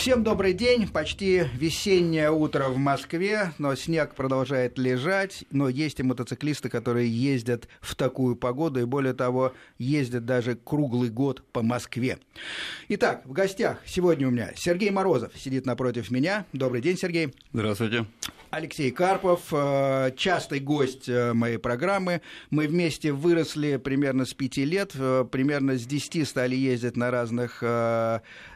Всем добрый день. Почти весеннее утро в Москве, но снег продолжает лежать. Но есть и мотоциклисты, которые ездят в такую погоду и, более того, ездят даже круглый год по Москве. Итак, в гостях сегодня у меня Сергей Морозов сидит напротив меня. Добрый день, Сергей. Здравствуйте. Алексей Карпов, э, частый гость э, моей программы. Мы вместе выросли примерно с пяти лет, э, примерно с десяти стали ездить на разных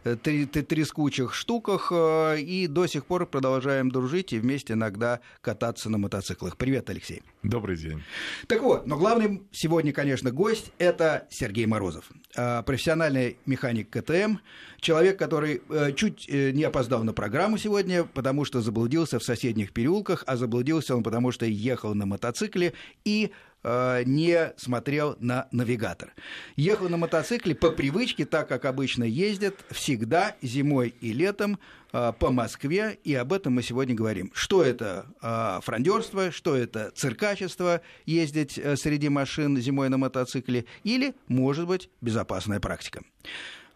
трескучих штуках и до сих пор продолжаем дружить и вместе иногда кататься на мотоциклах. Привет, Алексей. Добрый день. Так вот, но главный сегодня, конечно, гость – это Сергей Морозов, профессиональный механик КТМ, человек, который чуть не опоздал на программу сегодня, потому что заблудился в соседних переулках, а заблудился он потому, что ехал на мотоцикле и э, не смотрел на навигатор. Ехал на мотоцикле по привычке, так как обычно ездят, всегда зимой и летом э, по Москве, и об этом мы сегодня говорим. Что это э, фрондерство, что это циркачество, ездить э, среди машин зимой на мотоцикле, или, может быть, безопасная практика.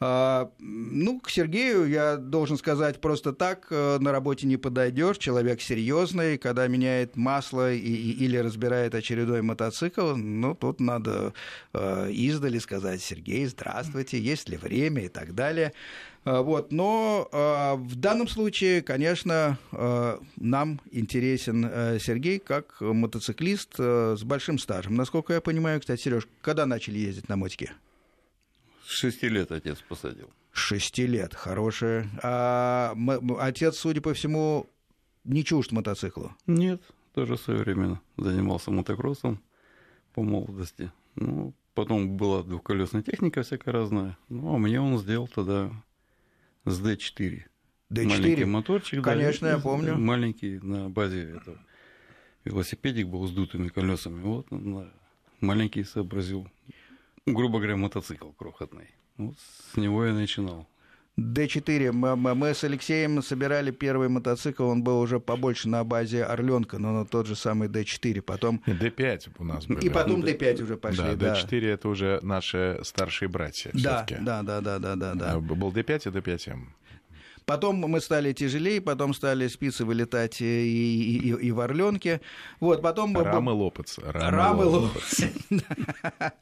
А, ну, к Сергею я должен сказать просто так, э, на работе не подойдешь, человек серьезный, когда меняет масло и, и, или разбирает очередной мотоцикл, ну, тут надо э, издали сказать, Сергей, здравствуйте, есть ли время и так далее. А, вот. Но э, в данном случае, конечно, э, нам интересен э, Сергей как мотоциклист э, с большим стажем. Насколько я понимаю, кстати, Сереж, когда начали ездить на мотике? Шести лет отец посадил. Шести лет, хорошее. А отец, судя по всему, не чужд мотоциклу? Нет, тоже своевременно занимался мотокроссом по молодости. Ну, потом была двухколесная техника всякая разная. Ну, а мне он сделал тогда с D4. D4? Маленький моторчик. Конечно, да, я помню. Маленький на базе этого. Велосипедик был с дутыми колесами. Вот маленький сообразил грубо говоря, мотоцикл крохотный. Вот с него я начинал. Д4. Мы с Алексеем собирали первый мотоцикл, он был уже побольше на базе Орленка, но на тот же самый Д4. Потом... Д5 у нас были. И потом Д5 уже пошли, да. Д4 да. это уже наши старшие братья. Да, да, да, да, да, да, да. Был Д5 и Д5М. Потом мы стали тяжелее, потом стали спицы вылетать и, и, и в Орленке. Вот, потом... Рамы лопаться. Рамы, Рамы лопаться.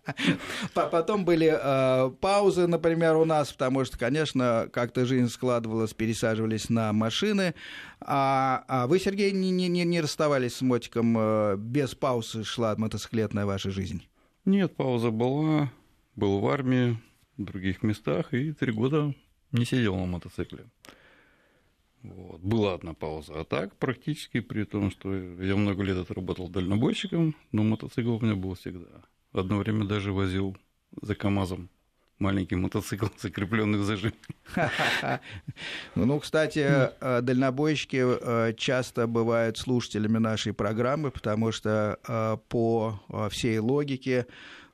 Потом были э, паузы, например, у нас, потому что, конечно, как-то жизнь складывалась, пересаживались на машины. А, а вы, Сергей, не, не, не расставались с мотиком, э, без паузы шла мотоциклетная ваша жизнь? Нет, пауза была, был в армии, в других местах, и три года не сидел на мотоцикле. Вот. Была одна пауза. А так, практически, при том, что я много лет отработал дальнобойщиком, но мотоцикл у меня был всегда. Одно время даже возил за КАМАЗом маленький мотоцикл, закрепленный в зажиме. Ну, кстати, э, дальнобойщики э, часто бывают слушателями нашей программы, потому что э, по всей логике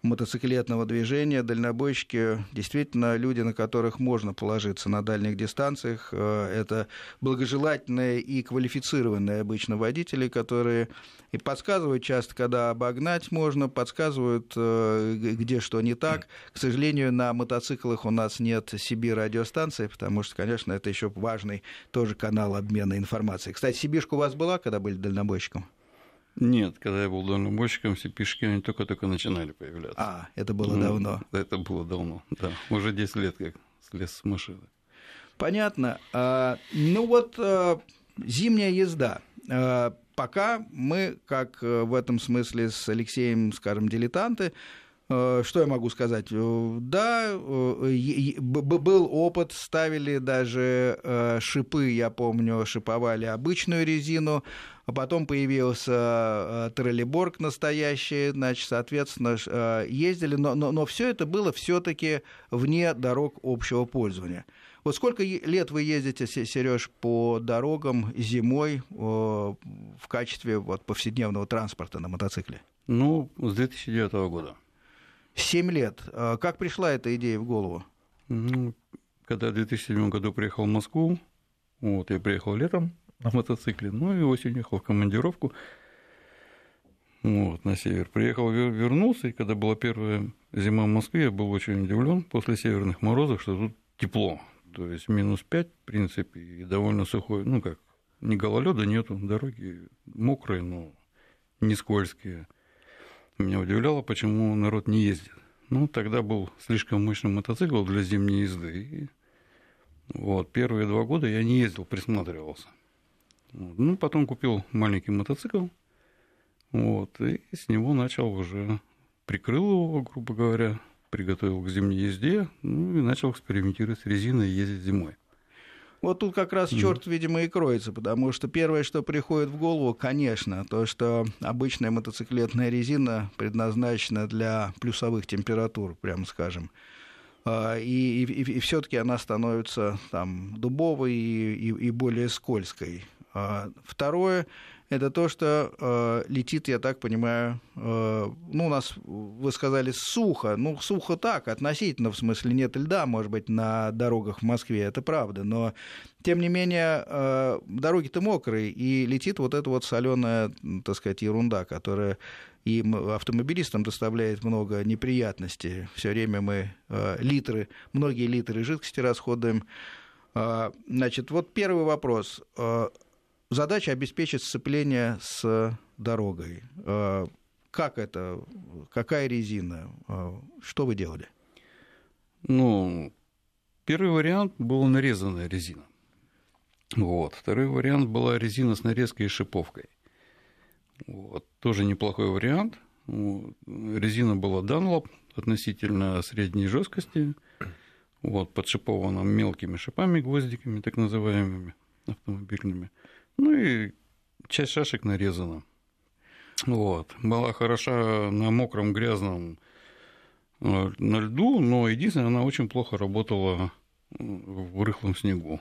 мотоциклетного движения, дальнобойщики действительно люди, на которых можно положиться на дальних дистанциях. Э, это благожелательные и квалифицированные обычно водители, которые и подсказывают часто, когда обогнать можно, подсказывают, э, где что не так. К сожалению, на мотоциклах у нас нет Сибирь радиостанции, потому что, конечно, это еще важный тоже канал обмена информацией. Кстати, Сибиршка у вас была, когда были дальнобойщиком? Нет, когда я был дальнобойщиком, все пешки, они только-только начинали появляться. А, это было ну, давно. Это было давно, да. Уже 10 лет как слез с машины. Понятно. А, ну вот а, зимняя езда. А, пока мы, как э, в этом смысле с Алексеем, скажем, дилетанты, Э, что я могу сказать? Э, да, э, был опыт, ставили даже шипы, я помню, шиповали обычную резину, а потом появился троллейборг настоящий, значит, соответственно, ездили, но, но, но все это было все-таки вне дорог общего пользования. Вот сколько лет вы ездите, Сереж, по дорогам зимой в качестве вот, повседневного транспорта на мотоцикле? Ну, с 2009 года. Семь лет. А как пришла эта идея в голову? Ну, когда в 2007 году приехал в Москву, вот, я приехал летом на мотоцикле, ну и осенью ехал в командировку вот, на север. Приехал, вернулся, и когда была первая зима в Москве, я был очень удивлен после северных морозов, что тут тепло. То есть минус 5, в принципе, и довольно сухой, ну как, ни гололеда нету, дороги мокрые, но не скользкие. Меня удивляло, почему народ не ездит. Ну, тогда был слишком мощный мотоцикл для зимней езды. И вот, первые два года я не ездил, присматривался. Ну, потом купил маленький мотоцикл, вот, и с него начал уже, прикрыл его, грубо говоря, приготовил к зимней езде, ну, и начал экспериментировать с резиной и ездить зимой. Вот тут как раз черт, видимо, и кроется, потому что первое, что приходит в голову, конечно, то, что обычная мотоциклетная резина предназначена для плюсовых температур, прямо скажем. А, и, и, и все-таки она становится там дубовой и, и, и более скользкой. А, второе это то, что э, летит, я так понимаю, э, ну, у нас, вы сказали, сухо. Ну, сухо так, относительно, в смысле, нет льда, может быть, на дорогах в Москве, это правда. Но, тем не менее, э, дороги-то мокрые, и летит вот эта вот соленая, так сказать, ерунда, которая и автомобилистам доставляет много неприятностей. Все время мы э, литры, многие литры жидкости расходуем. Э, значит, вот первый вопрос. Э, задача обеспечить сцепление с дорогой. Э, как это? Какая резина? Э, что вы делали? Ну, первый вариант был нарезанная резина. Вот. Второй вариант была резина с нарезкой и шиповкой. Вот. Тоже неплохой вариант. Вот. Резина была Dunlop относительно средней жесткости, вот, подшипована мелкими шипами, гвоздиками, так называемыми автомобильными. Ну и часть шашек нарезана. Вот. Была хороша на мокром, грязном э, на льду, но единственное, она очень плохо работала в рыхлом снегу.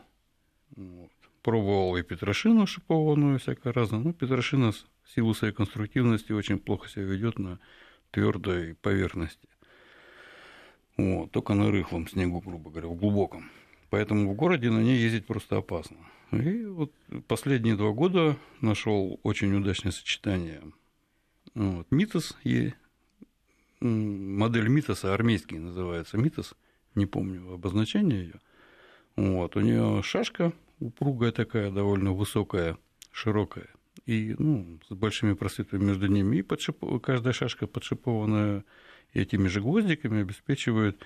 Вот. Пробовал и петрошину шипованную, всякое разное. Но петрошина в силу своей конструктивности очень плохо себя ведет на твердой поверхности. Вот, только на рыхлом снегу, грубо говоря, в глубоком. Поэтому в городе на ней ездить просто опасно. И вот последние два года нашел очень удачное сочетание. Вот, Митос, и модель Митоса, армейский называется Митос, не помню обозначение ее. Вот, у нее шашка упругая такая, довольно высокая, широкая, и ну, с большими просветами между ними. И подшип... каждая шашка, подшипованная этими же гвоздиками, обеспечивает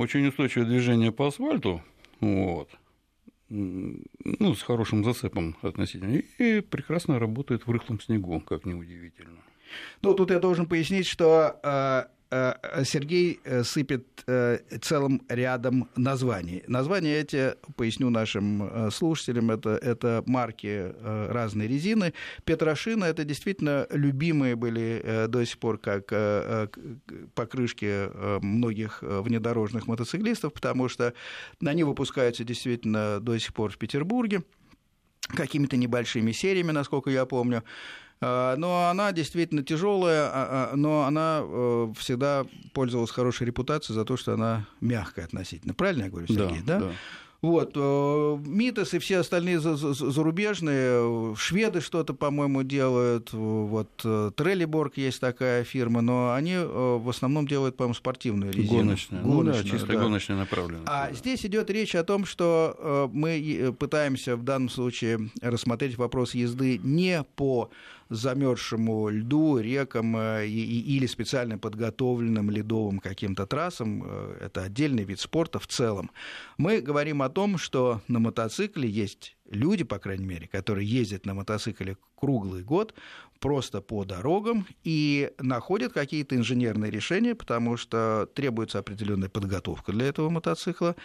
очень устойчивое движение по асфальту. Вот ну, с хорошим зацепом относительно, и прекрасно работает в рыхлом снегу, как неудивительно. Ну, тут я должен пояснить, что э, Сергей э, сыпет э, целым рядом названий. Названия эти, поясню нашим слушателям, это, это марки разной резины. Петрошина – это действительно любимые были до сих пор как покрышки многих внедорожных мотоциклистов, потому что они выпускаются действительно до сих пор в Петербурге какими-то небольшими сериями, насколько я помню. А, но она действительно тяжелая, а, а, но она э, всегда пользовалась хорошей репутацией за то, что она мягкая относительно. Правильно я говорю, Сергей? Да, да? да. Вот, э, Митас и все остальные зарубежные, шведы что-то, по-моему, делают, вот, э, Треллиборг есть такая фирма, но они в основном делают, по-моему, спортивную резину. Гоночную, гоночную ну, да, чисто да. гоночная направленность. А здесь идет речь о том, что мы пытаемся в данном случае рассмотреть вопрос езды не по замерзшему льду, рекам э, или специально подготовленным ледовым каким-то трассам. Э, это отдельный вид спорта в целом. Мы говорим о том, что на мотоцикле есть люди, по крайней мере, которые ездят на мотоцикле круглый год просто по дорогам и находят какие-то инженерные решения, потому что требуется определенная подготовка для этого мотоцикла.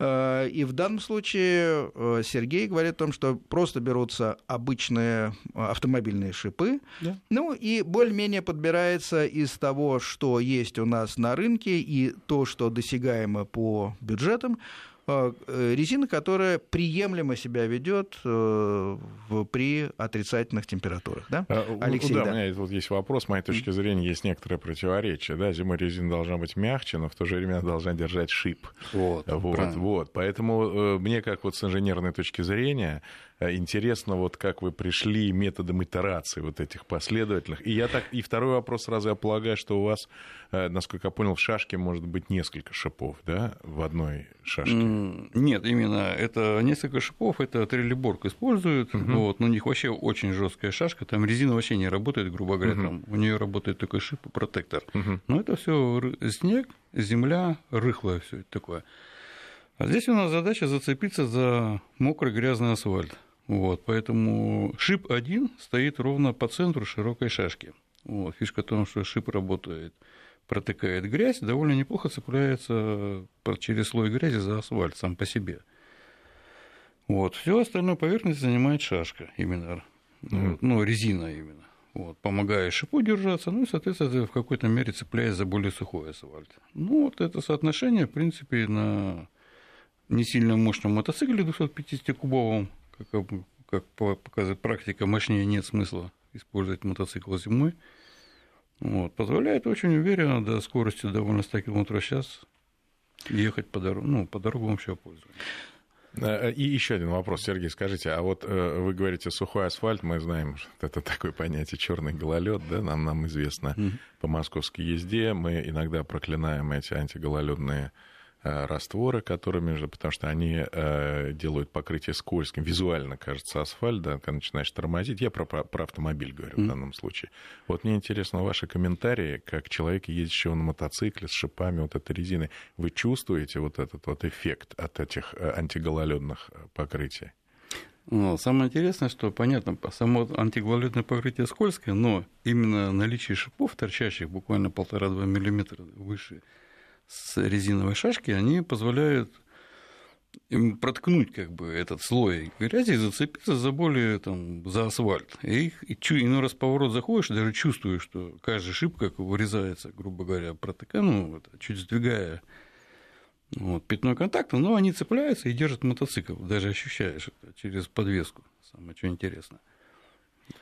Э, и в данном случае э, Сергей говорит о том, что просто берутся обычные автомобильные шипы, да. ну и более-менее подбирается из того, что есть у нас на рынке и то, что досягаемо по бюджетам, Э, резина, которая приемлемо себя ведет э, при отрицательных температурах. Да, а, Алексей, да, да, у меня вот есть вопрос. С моей точки зрения есть некоторое противоречие. Да? Зимой резина должна быть мягче, но в то же время она должна держать шип. Вот, вот, вот. Поэтому э, мне, как вот с инженерной точки зрения, интересно, вот как вы пришли методом итерации вот этих последовательных. И, я так, и второй вопрос сразу я полагаю, что у вас, насколько я понял, в шашке может быть несколько шипов, да, в одной шашке? Нет, именно это несколько шипов, это трелеборг используют, угу. вот, на них вообще очень жесткая шашка, там резина вообще не работает, грубо говоря, угу. там у нее работает только шип протектор. Угу. Но это все снег, земля, рыхлое все это такое. А здесь у нас задача зацепиться за мокрый грязный асфальт. Вот, поэтому шип один стоит ровно по центру широкой шашки. Вот, фишка в том, что шип работает протыкает грязь, довольно неплохо цепляется через слой грязи за асфальт сам по себе. Вот. Все остальное поверхность занимает шашка именно, mm. ну, резина именно. Вот, помогая шипу держаться, ну и, соответственно, в какой-то мере цепляясь за более сухой асфальт. Ну, вот это соотношение, в принципе, на не сильно мощном мотоцикле 250-кубовом, как, как показывает практика, мощнее нет смысла использовать мотоцикл зимой. Вот, позволяет очень уверенно до скорости довольно 100 км в час ехать по, дорогу, ну, по дорогам общего пользования. Э, и еще один вопрос, Сергей, скажите, а вот э, вы говорите сухой асфальт, мы знаем, что это такое понятие черный гололед, да, нам, нам известно mm-hmm. по московской езде, мы иногда проклинаем эти антигололедные растворы, которыми же, потому что они э, делают покрытие скользким. Визуально кажется асфальт, да, когда начинаешь тормозить. Я про, про автомобиль говорю mm-hmm. в данном случае. Вот мне интересно ваши комментарии, как человек, ездящего на мотоцикле с шипами вот этой резины. Вы чувствуете вот этот вот эффект от этих э, антигололедных покрытий? Ну, самое интересное, что, понятно, само антигололедное покрытие скользкое, но именно наличие шипов, торчащих буквально полтора-два миллиметра выше с резиновой шашки, они позволяют им проткнуть как бы этот слой грязи и зацепиться за более там за асфальт. И их и чу, иной раз поворот заходишь, даже чувствуешь, что каждый шип как вырезается, грубо говоря, протыкая, ну, это, чуть сдвигая вот, пятно контакта, но они цепляются и держат мотоцикл, даже ощущаешь это через подвеску. Самое что интересно.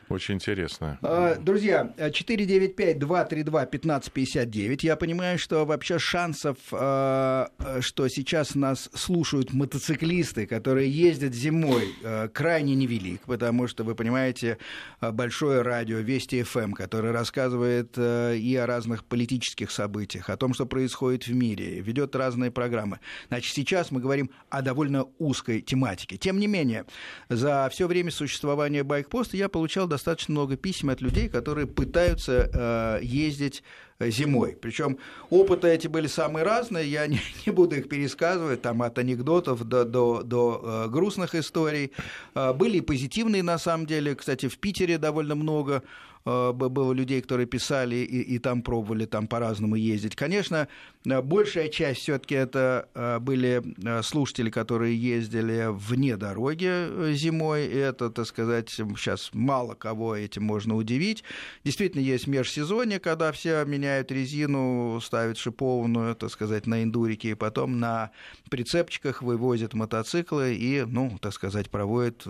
Очень интересно. А, друзья, 495-232-1559. Я понимаю, что вообще шансов, а, что сейчас нас слушают мотоциклисты, которые ездят зимой, а, крайне невелик, потому что, вы понимаете, большое радио Вести ФМ, эм, которое рассказывает и о разных политических событиях, о том, что происходит в мире, ведет разные программы. Значит, сейчас мы говорим о довольно узкой тематике. Тем не менее, за все время существования байкпоста я получал достаточно много писем от людей, которые пытаются э, ездить зимой. Причем опыты эти были самые разные, я не, не буду их пересказывать, там от анекдотов до, до, до э, грустных историй. Э, были и позитивные, на самом деле. Кстати, в Питере довольно много Э, было людей, которые писали и, и там пробовали там по-разному ездить. Конечно, э, большая часть все-таки это э, были слушатели, которые ездили вне дороги зимой. Это, так сказать, сейчас мало кого этим можно удивить. Действительно, есть межсезонье, когда все меняют резину, ставят шипованную, так сказать, на индурике, и потом на прицепчиках вывозят мотоциклы и, ну, так сказать, проводят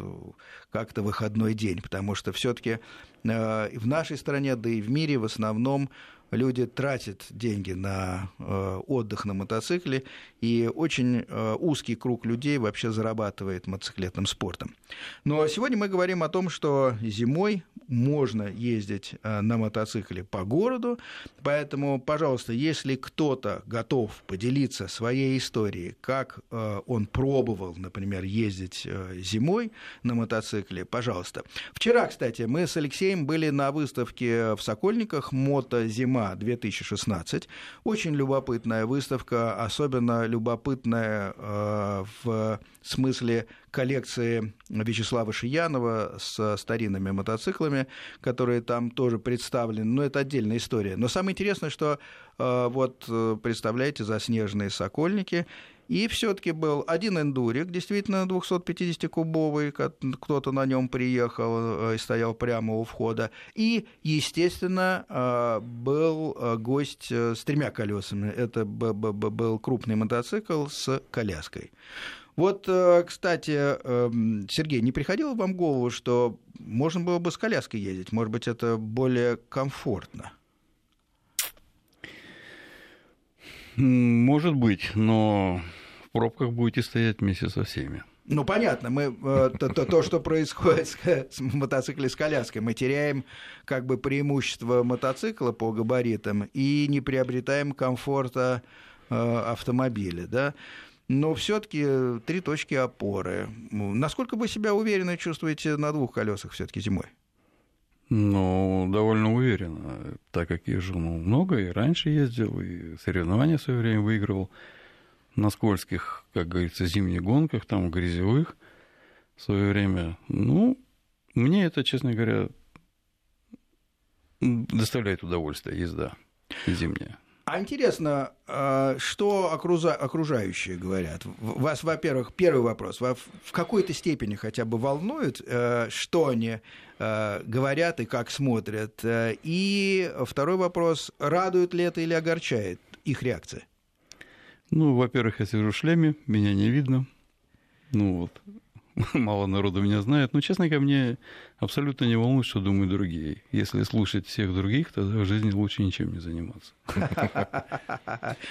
как-то выходной день, потому что все-таки э, в нашей стране, да и в мире в основном люди тратят деньги на э, отдых на мотоцикле, и очень э, узкий круг людей вообще зарабатывает мотоциклетным спортом. Но сегодня мы говорим о том, что зимой можно ездить э, на мотоцикле по городу, поэтому, пожалуйста, если кто-то готов поделиться своей историей, как он пробовал, например, ездить зимой на мотоцикле, пожалуйста. Вчера, кстати, мы с Алексеем были на выставке в Сокольниках «Мото зима зима-2016. Очень любопытная выставка, особенно любопытная э, в смысле коллекции Вячеслава Шиянова с старинными мотоциклами, которые там тоже представлены. Но это отдельная история. Но самое интересное, что э, вот э, представляете, заснеженные сокольники – и все-таки был один эндурик, действительно 250-кубовый, кто-то на нем приехал э, и стоял прямо у входа. И, естественно, был гость с тремя колесами. Это был крупный мотоцикл с коляской. Вот, кстати, эм, Сергей, не приходило вам в голову, что можно было бы с коляской ездить? Может быть, это более комфортно? Может быть, но в пробках будете стоять вместе со всеми. Ну, понятно, мы, э, то, то, то, что происходит с, с мотоцикле с коляской, мы теряем как бы преимущество мотоцикла по габаритам и не приобретаем комфорта э, автомобиля, да. Но все-таки три точки опоры. Насколько вы себя уверенно чувствуете на двух колесах все-таки зимой? Ну, довольно уверенно, так как езжу ну, много, и раньше ездил, и соревнования в свое время выигрывал на скользких, как говорится, зимних гонках, там, грязевых в свое время. Ну, мне это, честно говоря, доставляет удовольствие езда зимняя. А интересно, а, что окружающие говорят? Вас, во-первых, первый вопрос, в какой-то степени хотя бы волнует, э, что они э, говорят и как смотрят? Э, и второй вопрос, радует ли это или огорчает их реакция? Ну, во-первых, я сижу в шлеме, меня не видно. Ну вот, мало народу меня знает. Но, честно говоря, мне абсолютно не волнует, что думают другие. Если слушать всех других, тогда в жизни лучше ничем не заниматься.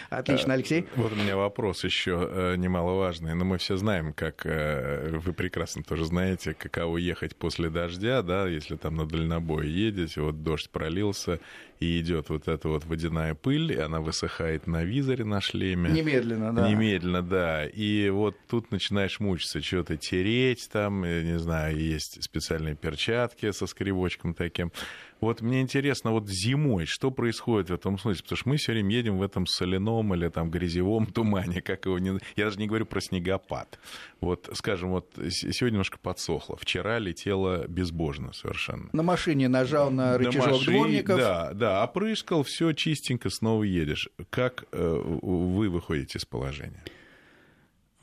Отлично, Алексей. Вот у меня вопрос еще э, немаловажный. Но мы все знаем, как э, вы прекрасно тоже знаете, каково ехать после дождя, да, если там на дальнобой едете, вот дождь пролился, и идет вот эта вот водяная пыль, и она высыхает на визоре на шлеме. Немедленно, да. Немедленно, да. И вот тут начинаешь мучиться, что-то тереть там, не знаю, есть специальные перчатки перчатки со скребочком таким. Вот мне интересно, вот зимой что происходит в этом смысле? Потому что мы все время едем в этом соляном или там грязевом тумане, как его не... Я даже не говорю про снегопад. Вот, скажем, вот сегодня немножко подсохло. Вчера летело безбожно совершенно. На машине нажал на рычажок на машине, дворников. Да, да, опрыскал, все чистенько, снова едешь. Как э, вы выходите из положения?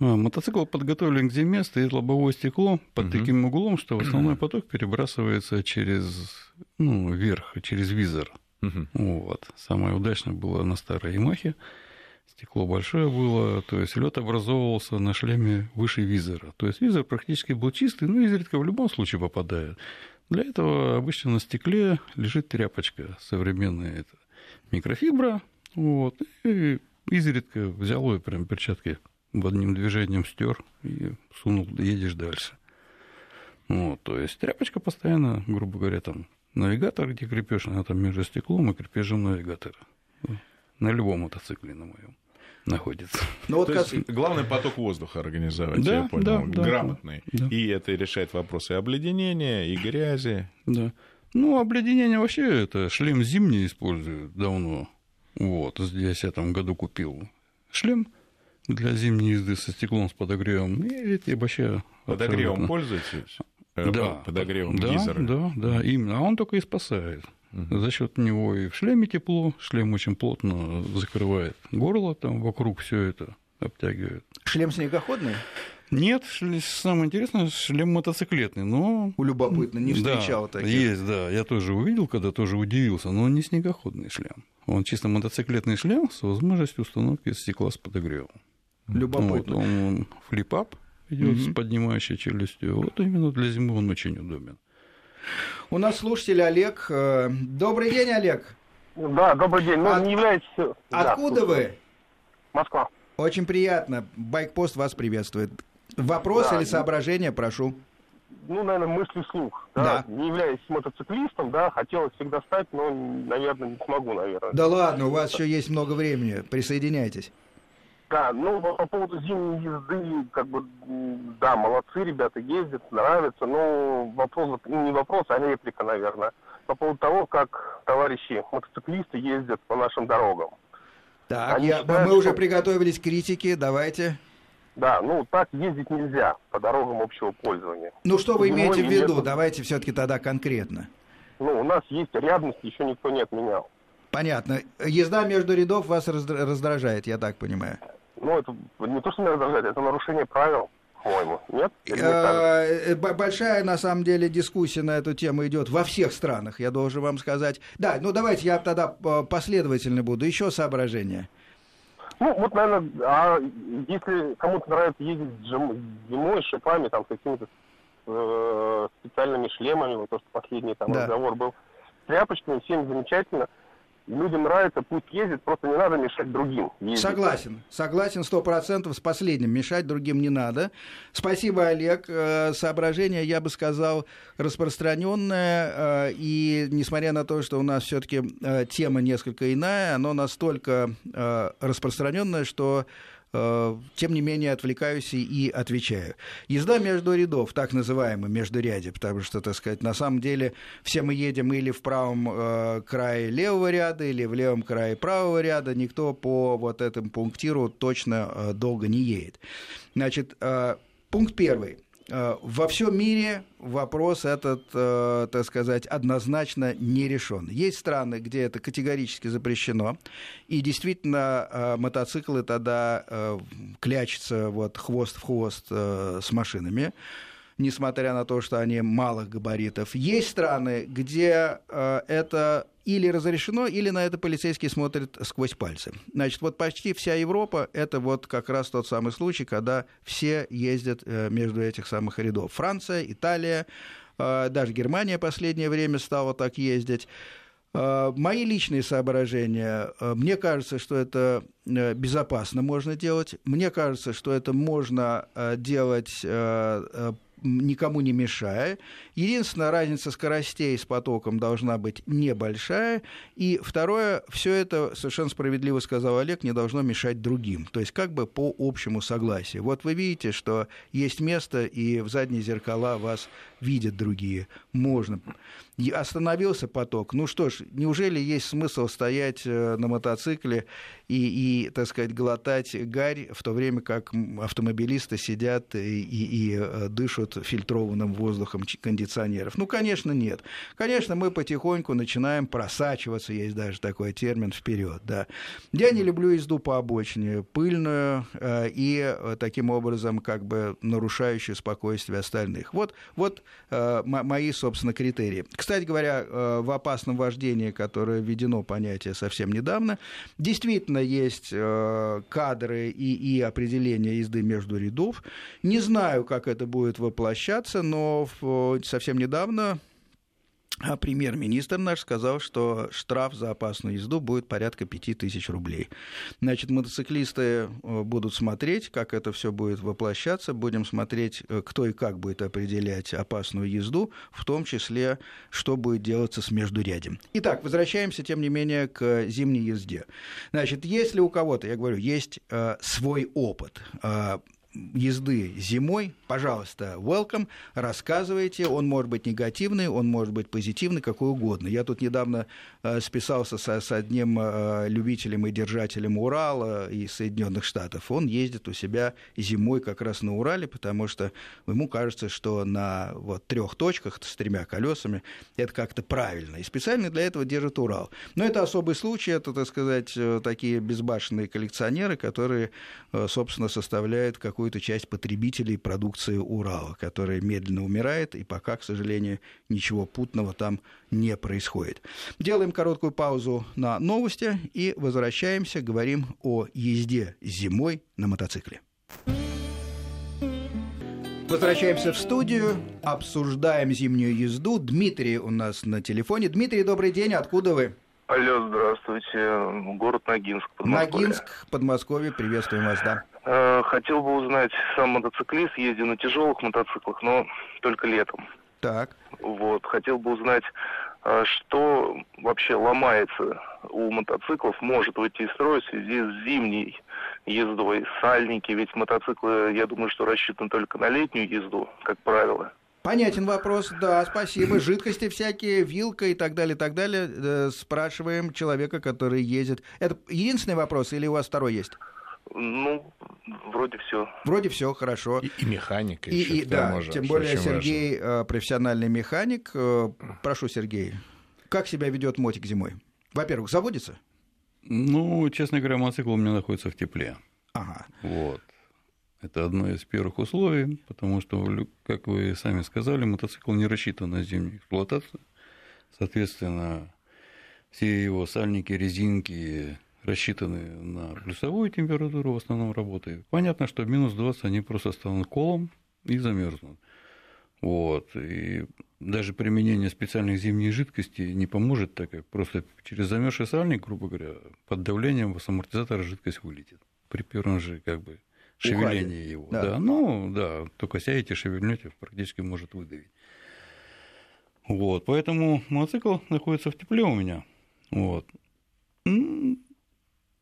А, мотоцикл подготовлен к зиме, стоит лобовое стекло под угу. таким углом, что основной поток перебрасывается через, ну, вверх, через визор. Угу. Вот. Самое удачное было на старой Ямахе. Стекло большое было, то есть лед образовывался на шлеме выше визора. То есть визор практически был чистый, но изредка в любом случае попадает. Для этого обычно на стекле лежит тряпочка современная, это микрофибра, вот, и изредка взял ее прям перчатки одним движением стер и сунул, едешь дальше. Вот, то есть тряпочка постоянно, грубо говоря, там навигатор, где крепеж, она там между стеклом и крепежом навигатора. На любом мотоцикле, на моем находится. Ну, вот как... главный поток воздуха организовать, да, я понял, да, грамотный. Да, да. И это решает вопросы обледенения и грязи. Да. Ну, обледенение вообще это шлем зимний используют давно. Вот, я в этом году купил шлем для зимней езды со стеклом с подогревом. И эти вообще Подогревом пользуетесь? Э, да. Подогревом да, визора? Да, да, именно. А он только и спасает. Угу. За счет него и в шлеме тепло, шлем очень плотно закрывает горло, там вокруг все это обтягивает. Шлем снегоходный? Нет, самое интересное, шлем мотоциклетный, но... Любопытно, не встречал да, таких. Есть, да, я тоже увидел, когда тоже удивился, но он не снегоходный шлем. Он чисто мотоциклетный шлем с возможностью установки стекла с подогревом. Любопытно. Вот, он флипап идет угу. с поднимающей челюстью. Вот именно для зимы он очень удобен. У нас слушатель Олег. Э, добрый день, Олег. Да, добрый день. Ну, От... не является... Откуда да, вы? Москва. Очень приятно. Байкпост вас приветствует. Вопрос да, или соображение, прошу. Ну, наверное, мысли вслух. Да? да. Не являюсь мотоциклистом, да, хотелось всегда стать, но, наверное, не смогу, наверное. Да ладно, у вас еще есть много времени. Присоединяйтесь. Да, ну по поводу зимней езды, как бы, да, молодцы, ребята ездят, нравится, но вопрос, не вопрос, а реплика, наверное, по поводу того, как товарищи мотоциклисты ездят по нашим дорогам. Так, я, считают, мы уже что... приготовились к критике, давайте. Да, ну так ездить нельзя по дорогам общего пользования. Ну что вы Зимой имеете в виду? Летом... Давайте все-таки тогда конкретно. Ну, у нас есть рядность, еще никто не отменял. Понятно. Езда между рядов вас раздражает, я так понимаю ну, это не то, что меня раздражает, это нарушение правил по-моему, нет? Э, э, большая, на самом деле, дискуссия на эту тему идет во всех странах, я должен вам сказать. Да, ну давайте я тогда э, последовательно буду. Еще соображения. Ну, вот, наверное, а если кому-то нравится ездить зимой с шипами, там, с какими-то э, специальными шлемами, вот то, что последний там да. разговор был, тряпочками, всем замечательно – людям нравится, пусть ездит, просто не надо мешать другим. Ездить. Согласен, согласен сто процентов с последним, мешать другим не надо. Спасибо, Олег. Э, соображение, я бы сказал, распространенное, э, и несмотря на то, что у нас все-таки э, тема несколько иная, оно настолько распространенное, что тем не менее отвлекаюсь и отвечаю. Езда между рядов, так называемый междуряде, потому что, так сказать, на самом деле все мы едем или в правом э, крае левого ряда, или в левом крае правого ряда, никто по вот этому пунктиру точно э, долго не едет. Значит, э, пункт первый. Э, во всем мире вопрос этот, э, так сказать, однозначно не решен. Есть страны, где это категорически запрещено, и действительно э, мотоциклы тогда клячутся вот хвост в хвост с машинами несмотря на то, что они малых габаритов. Есть страны, где это или разрешено, или на это полицейские смотрят сквозь пальцы. Значит, вот почти вся Европа – это вот как раз тот самый случай, когда все ездят э, между этих самых рядов. Франция, Италия, э, даже Германия последнее время стала так ездить. Э, мои личные соображения. Мне кажется, что это безопасно можно делать. Мне кажется, что это можно делать никому не мешая. Единственная разница скоростей с потоком должна быть небольшая. И второе, все это, совершенно справедливо сказал Олег, не должно мешать другим. То есть как бы по общему согласию. Вот вы видите, что есть место, и в задние зеркала вас видят другие. Можно. И остановился поток. Ну что ж, неужели есть смысл стоять э, на мотоцикле и, и так сказать, глотать гарь, в то время как автомобилисты сидят и, и, и э, дышат фильтрованным воздухом кондиционеров? Ну, конечно, нет. Конечно, мы потихоньку начинаем просачиваться, есть даже такой термин, вперед. Да. Я не люблю езду по обочине, пыльную э, и таким образом как бы нарушающую спокойствие остальных. Вот, вот Э, мои, собственно, критерии. Кстати говоря, э, в опасном вождении, которое введено понятие совсем недавно, действительно есть э, кадры и, и определение езды между рядов. Не знаю, как это будет воплощаться, но совсем недавно а премьер-министр наш сказал, что штраф за опасную езду будет порядка 5000 рублей. Значит, мотоциклисты э, будут смотреть, как это все будет воплощаться, будем смотреть, э, кто и как будет определять опасную езду, в том числе, что будет делаться с междурядем. Итак, возвращаемся, тем не менее, к зимней езде. Значит, если у кого-то, я говорю, есть э, свой опыт, э, езды зимой, пожалуйста, welcome, рассказывайте. Он может быть негативный, он может быть позитивный, какой угодно. Я тут недавно э, списался со, с одним э, любителем и держателем Урала из Соединенных Штатов. Он ездит у себя зимой как раз на Урале, потому что ему кажется, что на вот, трех точках с тремя колесами это как-то правильно. И специально для этого держит Урал. Но это особый случай, это, так сказать, э, такие безбашенные коллекционеры, которые, э, собственно, составляют какую какую-то часть потребителей продукции Урала, которая медленно умирает, и пока, к сожалению, ничего путного там не происходит. Делаем короткую паузу на новости и возвращаемся, говорим о езде зимой на мотоцикле. Возвращаемся в студию, обсуждаем зимнюю езду. Дмитрий у нас на телефоне. Дмитрий, добрый день, откуда вы? Алло, здравствуйте. Город Ногинск, Подмосковье. Ногинск, Подмосковье, приветствуем вас, да. Э, хотел бы узнать, сам мотоциклист, ездил на тяжелых мотоциклах, но только летом. Так. Вот, хотел бы узнать, э, что вообще ломается у мотоциклов, может выйти из строя в связи с зимней ездой, сальники, ведь мотоциклы, я думаю, что рассчитаны только на летнюю езду, как правило. Понятен вопрос, да, спасибо. Жидкости всякие, вилка и так далее, так далее. Э, спрашиваем человека, который ездит. Это единственный вопрос или у вас второй есть? Ну, вроде все. Вроде все, хорошо. И, и механика и, еще, и, да, может, тем более Сергей важно. Э, профессиональный механик. Э, прошу, Сергей, как себя ведет мотик зимой? Во-первых, заводится? Ну, честно говоря, мотоцикл у меня находится в тепле. Ага. Вот. Это одно из первых условий, потому что, как вы сами сказали, мотоцикл не рассчитан на зимнюю эксплуатацию. Соответственно, все его сальники, резинки рассчитаны на плюсовую температуру, в основном работают. Понятно, что в минус 20 они просто станут колом и замерзнут. Вот. И даже применение специальных зимних жидкостей не поможет, так как просто через замерзший сальник, грубо говоря, под давлением с амортизатора жидкость вылетит. При первом же как бы шевеление Уходит. его. Да. да. Ну, да, только сядете, шевельнете, практически может выдавить. Вот, поэтому мотоцикл находится в тепле у меня. Вот.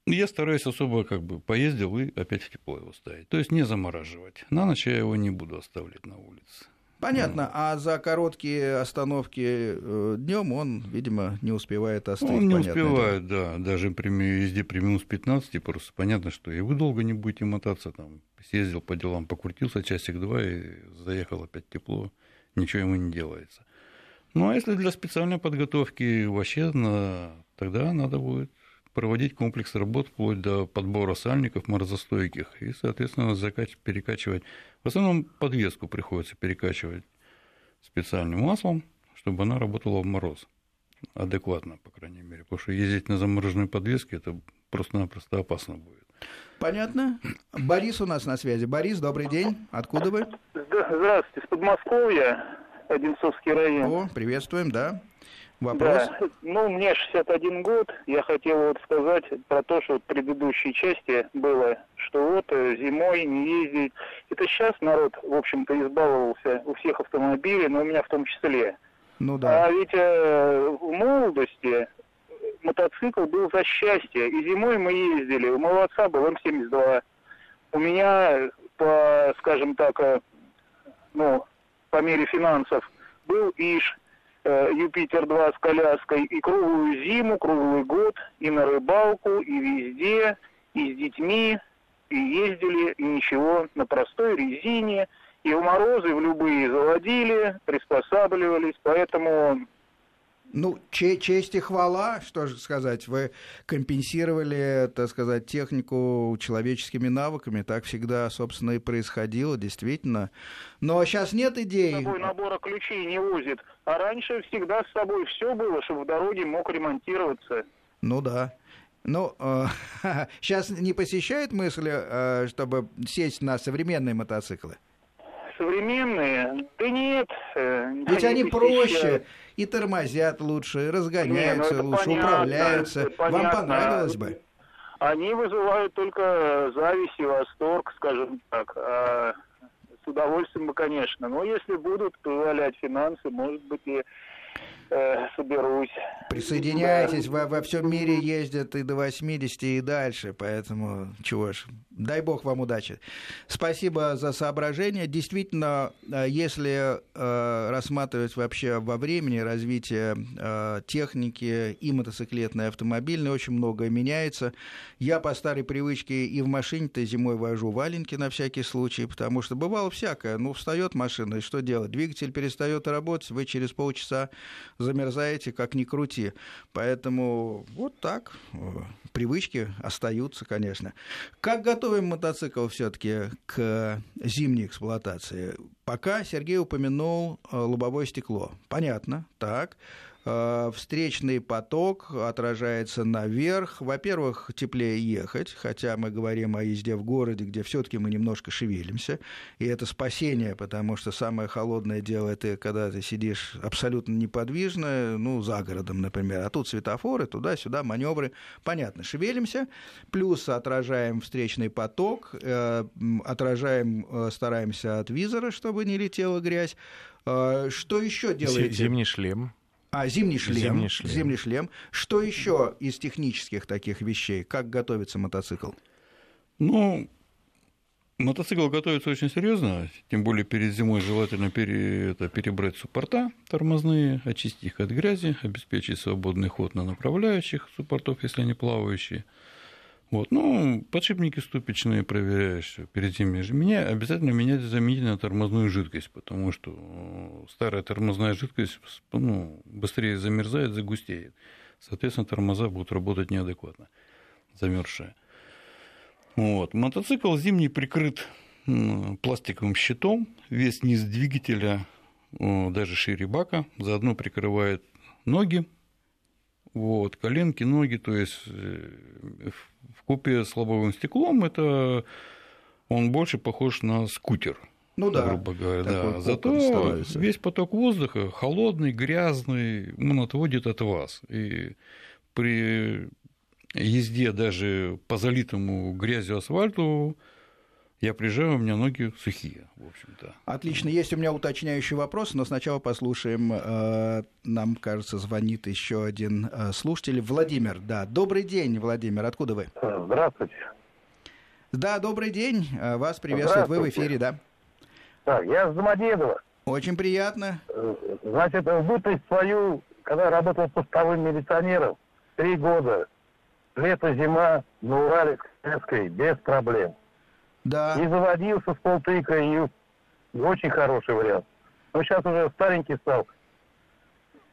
Я стараюсь особо как бы поездил и опять в тепло его ставить. То есть не замораживать. На ночь я его не буду оставлять на улице. Понятно, а за короткие остановки э, днем он, видимо, не успевает остыть. Он не успевает, да. Даже при езде при минус 15 просто понятно, что и вы долго не будете мотаться. Там, съездил по делам, покрутился часик-два и заехал опять тепло. Ничего ему не делается. Ну, а если для специальной подготовки вообще, на... тогда надо будет проводить комплекс работ вплоть до подбора сальников морозостойких и, соответственно, закач... перекачивать. В основном подвеску приходится перекачивать специальным маслом, чтобы она работала в мороз. Адекватно, по крайней мере. Потому что ездить на замороженной подвеске это просто-напросто опасно будет. Понятно. Борис у нас на связи. Борис, добрый день. Откуда вы? Здравствуйте, с Подмосковья, Одинцовский район. О, приветствуем, да. Вопрос? Да. Ну, мне 61 год. Я хотел вот сказать про то, что в предыдущей части было, что вот э, зимой не ездить. Это сейчас народ, в общем-то, избаловался у всех автомобилей, но у меня в том числе. Ну да. А ведь э, в молодости мотоцикл был за счастье. И зимой мы ездили. У моего отца был М-72. У меня, по, скажем так, э, ну, по мере финансов, был ИШ Юпитер-2 с коляской и круглую зиму, круглый год, и на рыбалку, и везде, и с детьми, и ездили, и ничего, на простой резине, и в морозы в любые заводили, приспосабливались, поэтому ну, честь и хвала, что же сказать, вы компенсировали, так сказать, технику человеческими навыками, так всегда, собственно, и происходило, действительно. Но сейчас нет идей... С собой набора ключей не возит, а раньше всегда с собой все было, чтобы в дороге мог ремонтироваться. Ну да. Ну, э, сейчас не посещает мысль, э, чтобы сесть на современные мотоциклы? Современные? Да нет. Э, Ведь они проще, и тормозят лучше, и разгоняются не, ну лучше, понятно, управляются. Вам понравилось бы? Они вызывают только зависть и восторг, скажем так. А с удовольствием бы, конечно. Но если будут позволять финансы, может быть, и э, соберусь. Присоединяйтесь, да. во, во всем мире ездят и до 80, и дальше, поэтому чего ж, дай бог вам удачи. Спасибо за соображение. Действительно, э, если э, рассматривать вообще во времени развитие э, техники и мотоциклетной, и автомобильной, очень многое меняется. Я по старой привычке и в машине-то зимой вожу валенки на всякий случай, потому что бывало всякое. Ну, встает машина, и что делать? Двигатель перестает работать, вы через полчаса замерзаете, как ни крути. Поэтому вот так э, привычки остаются, конечно. Как готовим мотоцикл все-таки к зимней эксплуатации? Пока Сергей упомянул э, лобовое стекло. Понятно, так. Э, встречный поток отражается наверх. Во-первых, теплее ехать, хотя мы говорим о езде в городе, где все-таки мы немножко шевелимся, и это спасение, потому что самое холодное дело это когда ты сидишь абсолютно неподвижно, ну, за городом, например, а тут светофоры, туда-сюда, маневры. Понятно, шевелимся, плюс отражаем встречный поток, э, отражаем, э, стараемся от визора, чтобы не летела грязь. Что еще делаете? Зимний шлем. А, зимний шлем. Зимний шлем. Зимний шлем. Что еще из технических таких вещей? Как готовится мотоцикл? Ну, мотоцикл готовится очень серьезно, тем более перед зимой желательно пере, это, перебрать суппорта тормозные, очистить их от грязи, обеспечить свободный ход на направляющих суппортов, если они плавающие – вот, ну, подшипники ступичные проверяешь перед тем, же меня обязательно менять заменительно тормозную жидкость, потому что э, старая тормозная жидкость ну, быстрее замерзает, загустеет. Соответственно, тормоза будут работать неадекватно, замерзшие. Вот. Мотоцикл зимний прикрыт пластиковым щитом, весь низ двигателя даже шире бака, заодно прикрывает ноги, вот, коленки, ноги, то есть э, в купе с лобовым стеклом это он больше похож на скутер. Ну да. Грубо говоря, да. Зато весь поток воздуха холодный, грязный, он отводит от вас. И при езде даже по залитому грязью асфальту Я приезжаю, у меня ноги сухие, в общем-то. Отлично. Есть у меня уточняющий вопрос, но сначала послушаем. Э, нам, кажется, звонит еще один э, слушатель. Владимир, да. Добрый день, Владимир. Откуда вы? Здравствуйте. Да, добрый день. Э, вас приветствует. Вы в эфире, да? Так, я с Домодедова. Очень приятно. Значит, в бытность свою, когда работал постовым милиционером, три года, лето-зима на Урале с без проблем. Да. И заводился с полтыка, и очень хороший вариант. Но сейчас уже старенький стал.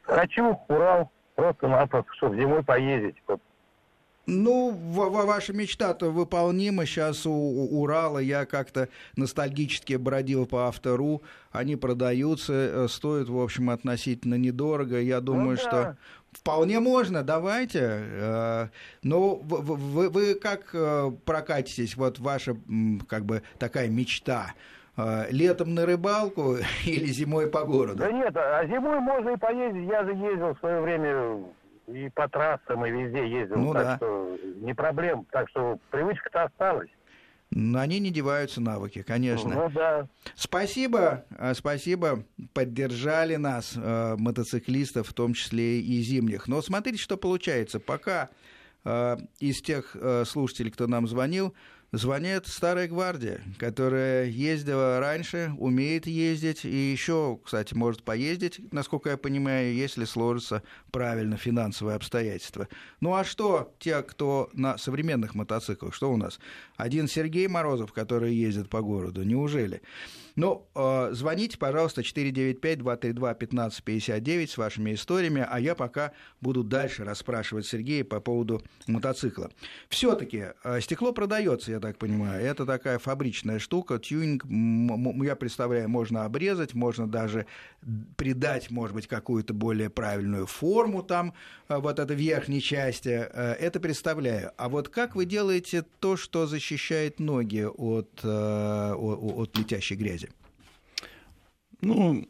Хочу Урал просто-напросто, чтобы зимой поездить. Вот. Ну, ваша мечта-то выполнима. Сейчас у Урала я как-то ностальгически бродил по автору. Они продаются, э, стоят, в общем, относительно недорого. Я думаю, ну, да. что Вполне можно, давайте. Э, но вы, вы, как э, прокатитесь, вот ваша как бы такая мечта? Э, летом на рыбалку или зимой по городу? Да нет, а зимой можно и поездить. Я же ездил в свое время и по трассам, и везде ездил. Ну, так да. что не проблем. Так что привычка-то осталась. Но они не деваются навыки, конечно. Ну да. Спасибо, э, спасибо, поддержали нас, э, мотоциклистов, в том числе и зимних. Но смотрите, что получается. Пока э, из тех слушателей, кто нам звонил, звонит старая гвардия, которая ездила раньше, умеет ездить и еще, кстати, может поездить, насколько я понимаю, если сложатся правильно финансовые обстоятельства. Ну а что те, кто на современных мотоциклах, что у нас? Один Сергей Морозов, который ездит по городу, неужели? Ну, э, звоните, пожалуйста, 495-232-1559 с вашими историями, а я пока буду дальше расспрашивать Сергея по поводу мотоцикла. Все-таки э, стекло продается, я так понимаю. Это такая фабричная штука, тюнинг, я представляю, можно обрезать, можно даже придать, может быть, какую-то более правильную форму там, э, вот этой верхней части. Это представляю. А вот как вы делаете то, что защищает ноги от, от летящей грязи? Ну,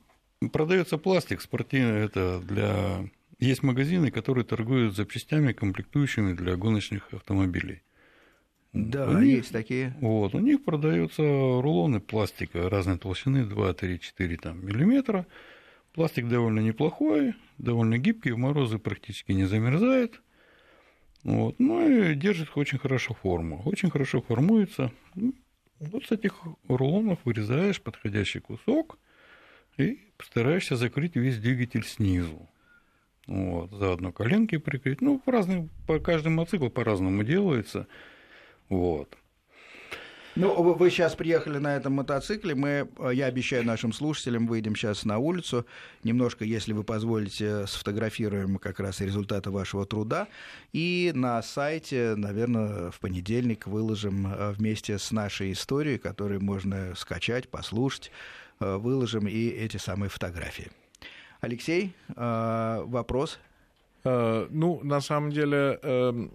продается пластик спортивный, это для... Есть магазины, которые торгуют запчастями, комплектующими для гоночных автомобилей. Да, у них, есть такие. Вот, у них продаются рулоны пластика разной толщины, 2, 3, 4 там, миллиметра. Пластик довольно неплохой, довольно гибкий, в морозы практически не замерзает. Вот, ну и держит очень хорошо форму. Очень хорошо формуется. Вот с этих рулонов вырезаешь подходящий кусок – и постараешься закрыть весь двигатель снизу. Вот, заодно коленки прикрыть. Ну, по разным, по каждому мотоциклу по-разному делается. Вот. Ну, вы сейчас приехали на этом мотоцикле. Мы, я обещаю нашим слушателям, выйдем сейчас на улицу. Немножко, если вы позволите, сфотографируем как раз результаты вашего труда. И на сайте, наверное, в понедельник выложим э, вместе с нашей историей, которую можно скачать, послушать. Э, выложим и эти самые фотографии. Алексей, э, вопрос? Э, ну, на самом деле, эм,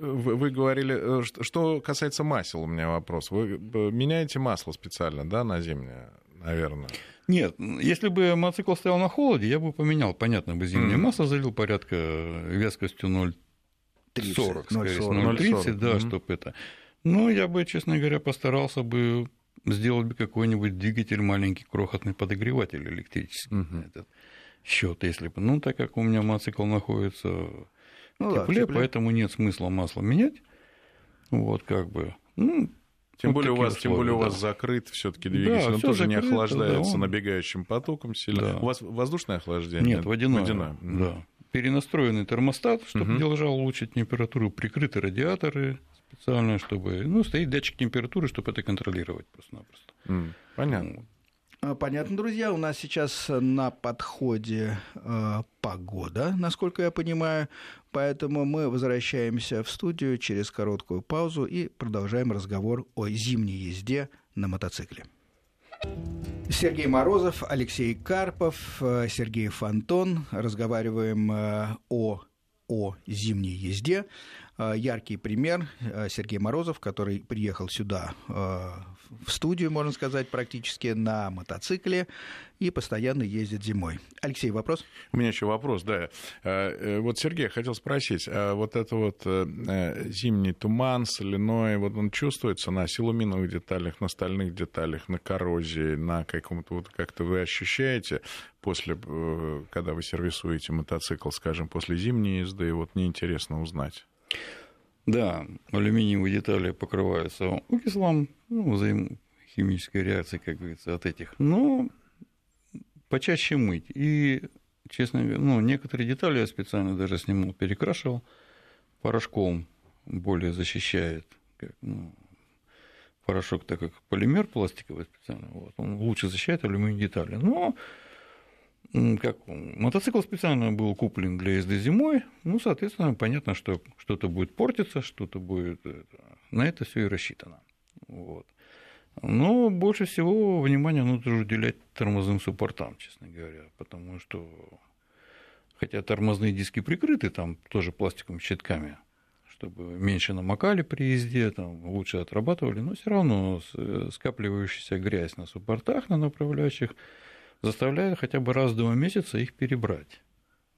вы говорили, что касается масел, у меня вопрос. Вы меняете масло специально, да, на зимнее, наверное? Нет, если бы мотоцикл стоял на холоде, я бы поменял, понятно, бы зимнее mm. масло залил порядка вескостью 0,40, скорее 0,30, да, mm-hmm. чтобы это. Но я бы, честно говоря, постарался бы сделать бы какой-нибудь двигатель маленький, крохотный подогреватель электрический. Угу. Этот счет, если бы. Ну, так как у меня мотоцикл находится ну, в тепле, да, поэтому нет смысла масло менять. Вот как бы. Ну, тем более, у вас, условия, тем более да. у вас закрыт все-таки двигатель, да, он тоже закрыто, не охлаждается да, он... набегающим потоком сильно. Да. У вас воздушное охлаждение? Нет, водяное. водяное. Да. Перенастроенный термостат, чтобы угу. держал лучше температуру, прикрыты радиаторы, специально, чтобы... Ну, стоит датчик температуры, чтобы это контролировать просто-напросто. Mm, понятно. А, понятно, друзья. У нас сейчас на подходе э, погода, насколько я понимаю. Поэтому мы возвращаемся в студию через короткую паузу и продолжаем разговор о зимней езде на мотоцикле. Сергей Морозов, Алексей Карпов, э, Сергей Фонтон. Разговариваем э, о, о зимней езде. Э, яркий пример э, Сергей Морозов, который приехал сюда э, в студию, можно сказать, практически на мотоцикле и постоянно ездит зимой. Алексей, вопрос? У меня еще вопрос, да. Э, вот, Сергей, хотел спросить, а вот это вот зимний туман, соляной, вот он чувствуется на силуминовых деталях, на стальных деталях, на коррозии, на каком-то, вот как-то вы ощущаете после, когда вы сервисуете мотоцикл, скажем, после зимней езды, вот мне интересно узнать. Да, алюминиевые детали покрываются окислом, ну, взаимохимической реакции, как говорится, от этих. Но почаще мыть. И, честно говоря, ну, некоторые детали я специально даже снимал, перекрашивал порошком, более защищает. Как, ну, порошок, так как полимер пластиковый специально, вот, он лучше защищает алюминиевые детали. Но как мотоцикл специально был куплен для езды зимой, ну, соответственно, понятно, что что-то будет портиться, что-то будет... На это все и рассчитано. Вот. Но больше всего внимания нужно уделять тормозным суппортам, честно говоря, потому что, хотя тормозные диски прикрыты там тоже пластиковыми щитками, чтобы меньше намокали при езде, там, лучше отрабатывали, но все равно скапливающаяся грязь на суппортах, на направляющих, заставляет хотя бы раз в два месяца их перебрать.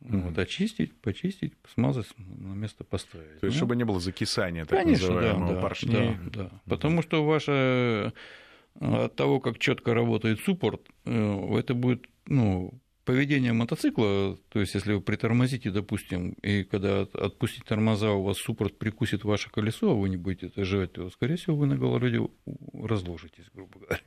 Mm-hmm. Вот, очистить, почистить, смазать, на место поставить. То есть, ну, чтобы не было закисания, так конечно, называемого, да, поршней. Да, да. Mm-hmm. Потому что ваше от того, как четко работает суппорт, э, это будет ну, поведение мотоцикла, то есть если вы притормозите, допустим, и когда отпустить тормоза, у вас суппорт прикусит ваше колесо, а вы не будете это жать, то, скорее всего, вы на голове разложитесь, грубо говоря.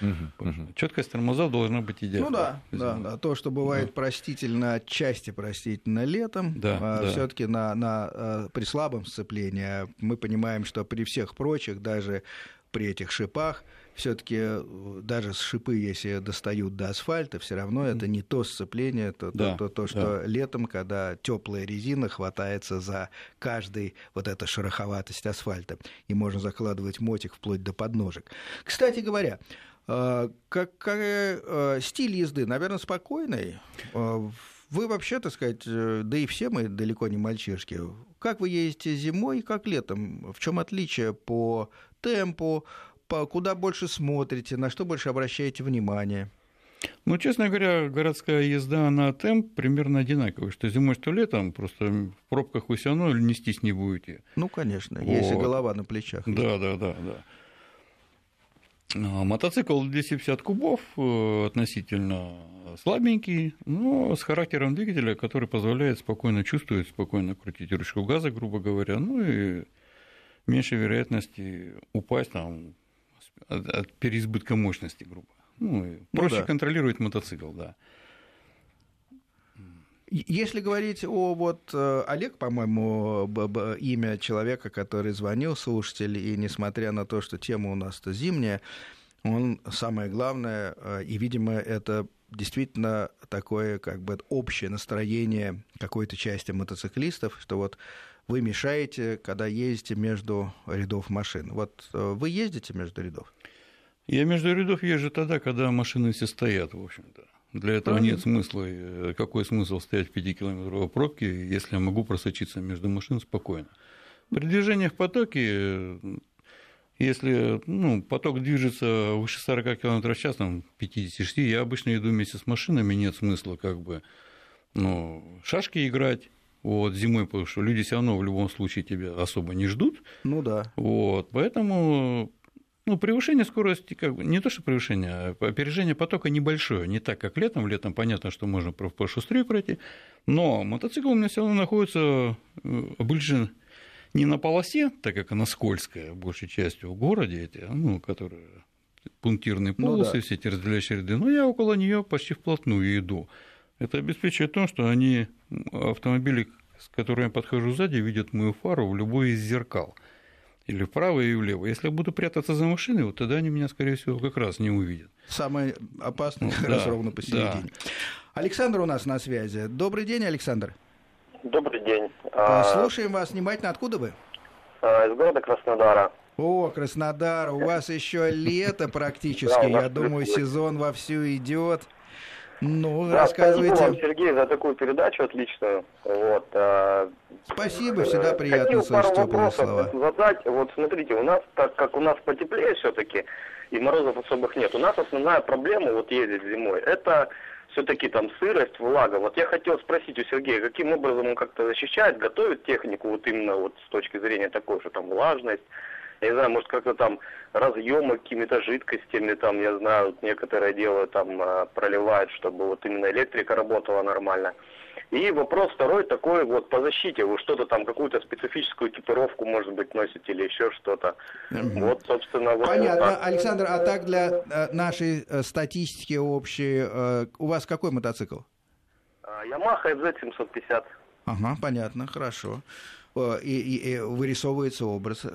Угу, угу. Четкость тормозов должна быть идеальной. Ну да, да, да. То, что бывает да. простительно, отчасти простительно летом, да, а да. все-таки на, на, а, при слабом сцеплении мы понимаем, что при всех прочих, даже при этих шипах, все-таки э, даже шипы, если достают до асфальта, все равно это не то сцепление, то, да, то, то, то что да. летом, когда теплая резина хватается за каждый вот эта шероховатость асфальта, и можно закладывать мотик вплоть до подножек. Кстати говоря, э, как, как э, стиль езды, наверное, спокойный. Вы вообще, так сказать, да и все мы далеко не мальчишки. Как вы ездите зимой, как летом? В чем отличие по темпу, куда больше смотрите, на что больше обращаете внимание? Ну, честно говоря, городская езда на темп примерно одинаковая, что зимой, что летом, просто в пробках вы все равно нестись не будете. Ну, конечно, вот. если голова на плечах. Да, да, да, да. А, мотоцикл 250 кубов э, относительно слабенький, но с характером двигателя, который позволяет спокойно чувствовать, спокойно крутить ручку газа, грубо говоря, ну и меньше вероятности упасть там, от, от переизбытка мощности, грубо. Ну, ну проще ну, да. контролировать мотоцикл, да. Если говорить о вот э, Олег, по-моему, имя человека, который звонил, слушатель, и несмотря на то, что тема у нас-то зимняя, он самое главное, э, и, видимо, это действительно такое как бы общее настроение какой-то части мотоциклистов, что вот вы мешаете, когда ездите между рядов машин. Вот э, вы ездите между рядов? Я между рядов езжу тогда, когда машины все стоят, в общем-то. Для этого Правильно. нет смысла. Э, какой смысл стоять в 5-километровой пробке, если я могу просочиться между машин спокойно? При движении в потоке, э, если ну, поток движется выше 40 км в час, там 50-60, я обычно иду вместе с машинами, нет смысла как бы ну, шашки играть, вот, зимой, потому что люди все равно в любом случае тебя особо не ждут. Ну да. Вот, поэтому ну, превышение скорости, как бы, не то что превышение, а опережение потока небольшое, не так, как летом. Летом понятно, что можно пошустрее пройти, но мотоцикл у меня все равно находится э, ближе не на полосе, так как она скользкая, большей частью в городе, эти, ну, которые пунктирные полосы, ну, да. все эти разделяющие ряды, но я около нее почти вплотную иду. Это обеспечивает то, что они, автомобили, с которыми я подхожу сзади, видят мою фару в любой из зеркал. Или вправо, и влево. Если я буду прятаться за машиной, вот тогда они меня, скорее всего, как раз не увидят. Самое опасное ну, как да, раз ровно посередине. Да. Александр у нас на связи. Добрый день, Александр. Добрый день. А, слушаем вас внимательно. Откуда вы? А, из города Краснодара. О, Краснодар, у вас еще лето практически. Я думаю, сезон вовсю идет. Ну, да, рассказывайте. Спасибо вам, Сергей, за такую передачу отличную. Вот, а... Спасибо, всегда приятно Хотел слышать пару вопросов слова. задать. Вот смотрите, у нас, так как у нас потеплее все-таки, и морозов особых нет. У нас основная проблема вот ездить зимой, это все-таки там сырость, влага. Вот я хотел спросить у Сергея, каким образом он как-то защищает, готовит технику вот именно вот с точки зрения такой, что там влажность, я не знаю, может как-то там разъемы какими-то жидкостями, там, я знаю, вот некоторые делают, там, а, проливают, чтобы вот именно электрика работала нормально. И вопрос второй такой вот по защите. Вы что-то там, какую-то специфическую экипировку, может быть, носите или еще что-то. Mm-hmm. Вот, собственно, вот Понятно. Вот Александр, а так для э, нашей э, статистики общей, э, у вас какой мотоцикл? Yamaha FZ750. Ага, понятно, хорошо. И, и, и вырисовывается образ.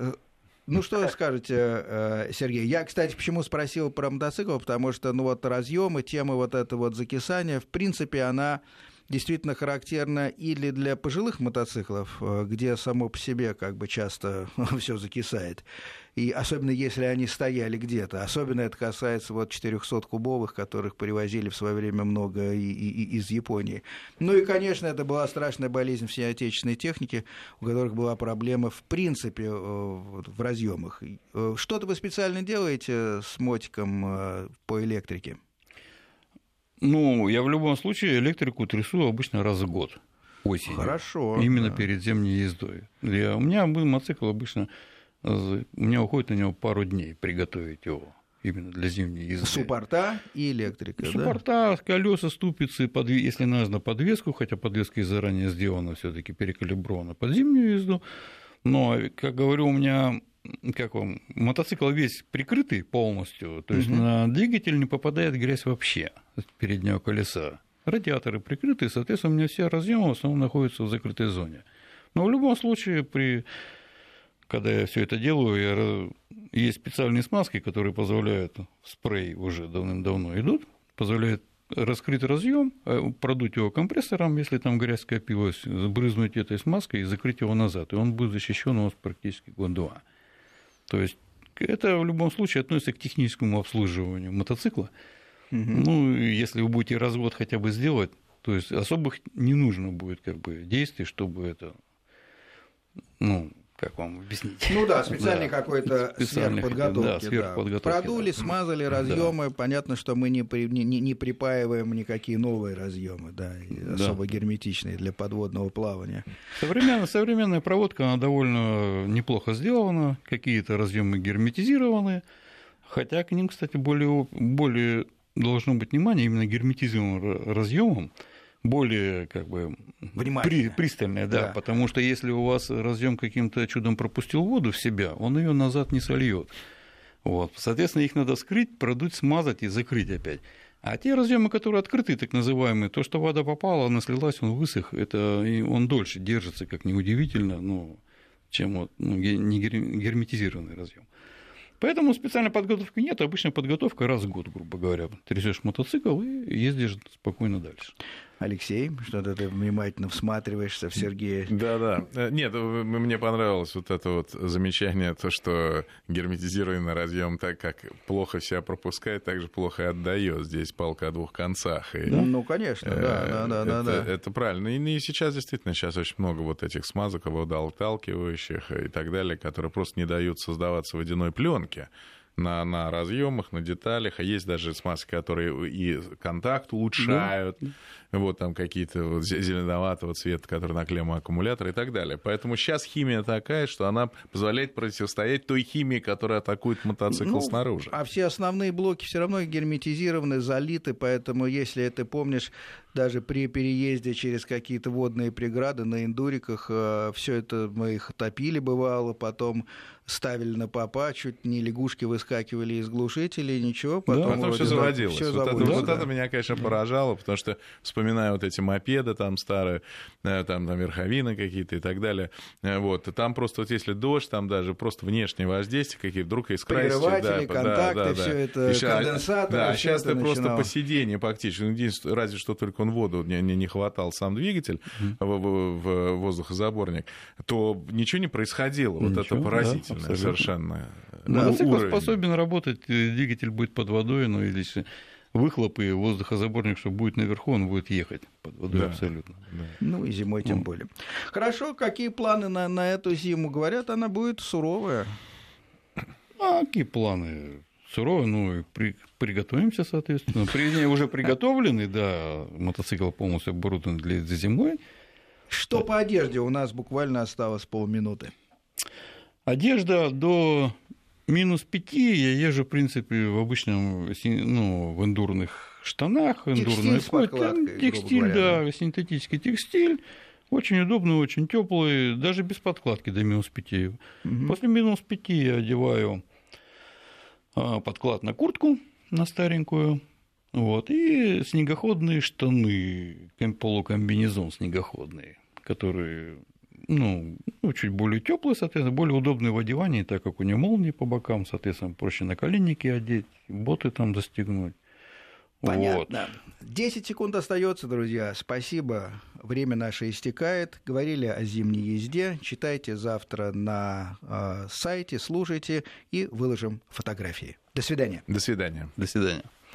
Ну, что скажете, э, Сергей? Я, кстати, почему спросил про мотоцикл, потому что, ну, вот разъемы, тема вот этого вот закисания, в принципе, она действительно характерна или для пожилых мотоциклов, э, где само по себе как бы часто все закисает, и особенно если они стояли где-то. Особенно это касается вот 400-кубовых, которых привозили в свое время много и, и, и из Японии. Ну и, конечно, это была страшная болезнь всей отечественной техники, у которых была проблема в принципе э, в разъемах. Э, что-то вы специально делаете с мотиком по электрике? Ну, я в любом случае электрику трясу обычно раз в год осенью. Хорошо. Именно да. перед зимней ездой. Я, у меня мотоцикл обычно, у меня уходит на него пару дней приготовить его именно для зимней езды. Суппорта и электрика, Суппорта, да? колеса, ступицы, подв... если нужно подвеску, хотя подвеска и заранее сделана, все таки перекалибрована под зимнюю езду. Но, как говорю, у меня как вам, мотоцикл весь прикрытый полностью, то есть угу. на двигатель не попадает грязь вообще с переднего колеса. Радиаторы прикрыты, соответственно, у меня все разъемы в основном находятся в закрытой зоне. Но в любом случае, при... когда я все это делаю, я... есть специальные смазки, которые позволяют, спрей уже давным-давно идут, позволяют раскрыть разъем, э, продуть его компрессором, если там грязь скопилась, брызнуть этой смазкой и закрыть его назад. И он будет защищен у вас практически год-два. То есть это в любом случае относится к техническому обслуживанию мотоцикла. Угу. Ну, если вы будете развод хотя бы сделать, то есть особых не нужно будет как бы действий, чтобы это ну, как вам объяснить? Ну да, специальный да. какой-то сверхподготовки. Да, сверхподготовки. Да. Продули, да. смазали разъемы. Да. Понятно, что мы не, при, не, не припаиваем никакие новые разъемы, да, да, особо герметичные для подводного плавания. Современная, современная проводка, она довольно неплохо сделана. Какие-то разъемы герметизированы. Хотя к ним, кстати, более, более должно быть внимание именно герметизированным разъемам более как бы при, пристальная, да, да, потому что если у вас разъем каким-то чудом пропустил воду в себя, он ее назад не сольет. Вот. Соответственно, их надо скрыть, продуть, смазать и закрыть опять. А те разъемы, которые открыты, так называемые, то, что вода попала, она слилась, он высох, это он дольше держится, как неудивительно, ну, чем вот, ну, не герметизированный разъем. Поэтому специальной подготовки нет, обычная подготовка раз в год, грубо говоря. Трясешь мотоцикл и ездишь спокойно дальше. Алексей, что-то ты внимательно всматриваешься в Сергея. Да-да. Э, нет, мне понравилось вот это вот замечание, то, что герметизированный разъем так как плохо себя пропускает, так же плохо и отдает. Здесь палка о двух концах. И, да? Ну, конечно, да, да, да, это, да. Это правильно. И, и сейчас действительно сейчас очень много вот этих смазок, водоотталкивающих и так далее, которые просто не дают создаваться водяной пленке на, на разъемах, на деталях, а есть даже смазки, которые и контакт улучшают, да. вот там какие-то вот зеленоватого цвета, которые на клемму аккумулятора и так далее. Поэтому сейчас химия такая, что она позволяет противостоять той химии, которая атакует мотоцикл ну, снаружи. А все основные блоки все равно герметизированы, залиты, поэтому если ты помнишь, даже при переезде через какие-то водные преграды на эндуриках, э, все это мы их топили бывало, потом ставили на попа, чуть не лягушки выскакивали из глушителей, ничего. Потом, да, потом все заводилось. Все вот, это, да, вот это меня, конечно, поражало, потому что вспоминаю вот эти мопеды там старые, э, там, там верховины какие-то и так далее. Э, вот, там просто вот если дождь, там даже просто внешнее воздействие какие вдруг из Прерыватели, да, контакты, да, да, все да. это, конденсаторы. Да, сейчас ты просто по сиденью практически, ну, разве что только он воду не, не, не хватал сам двигатель mm-hmm. в, в, в воздухозаборник, то ничего не происходило. Вот ничего, это поразительно абсолютно. совершенно. Да, Мотоцикл уровень. способен работать, э, двигатель будет под водой, но или выхлоп и воздухозаборник, что будет наверху, он будет ехать под водой да, абсолютно. Да. Ну и зимой тем ну. более. Хорошо, какие планы на, на эту зиму? Говорят, она будет суровая. А какие планы? Сурово, ну, при, приготовимся, соответственно. При, уже приготовленный, да, мотоцикл полностью оборудован для зимой. Что по одежде? У нас буквально осталось полминуты. Одежда до минус 5 я езжу, в принципе, в обычном, ну, в эндурных штанах, эндурной кофте. Текстиль, говоря, да, синтетический текстиль. Очень удобный, очень теплый, даже без подкладки до минус 5. Угу. После минус 5 я одеваю подклад на куртку, на старенькую, вот, и снегоходные штаны, полукомбинезон снегоходный, который ну, ну, чуть более теплый, соответственно, более удобный в одевании, так как у него молнии по бокам, соответственно, проще на коленники одеть, боты там застегнуть. Понятно. Вот. 10 секунд остается, друзья. Спасибо. Время наше истекает. Говорили о зимней езде. Читайте завтра на э, сайте, слушайте и выложим фотографии. До свидания. До свидания. До свидания.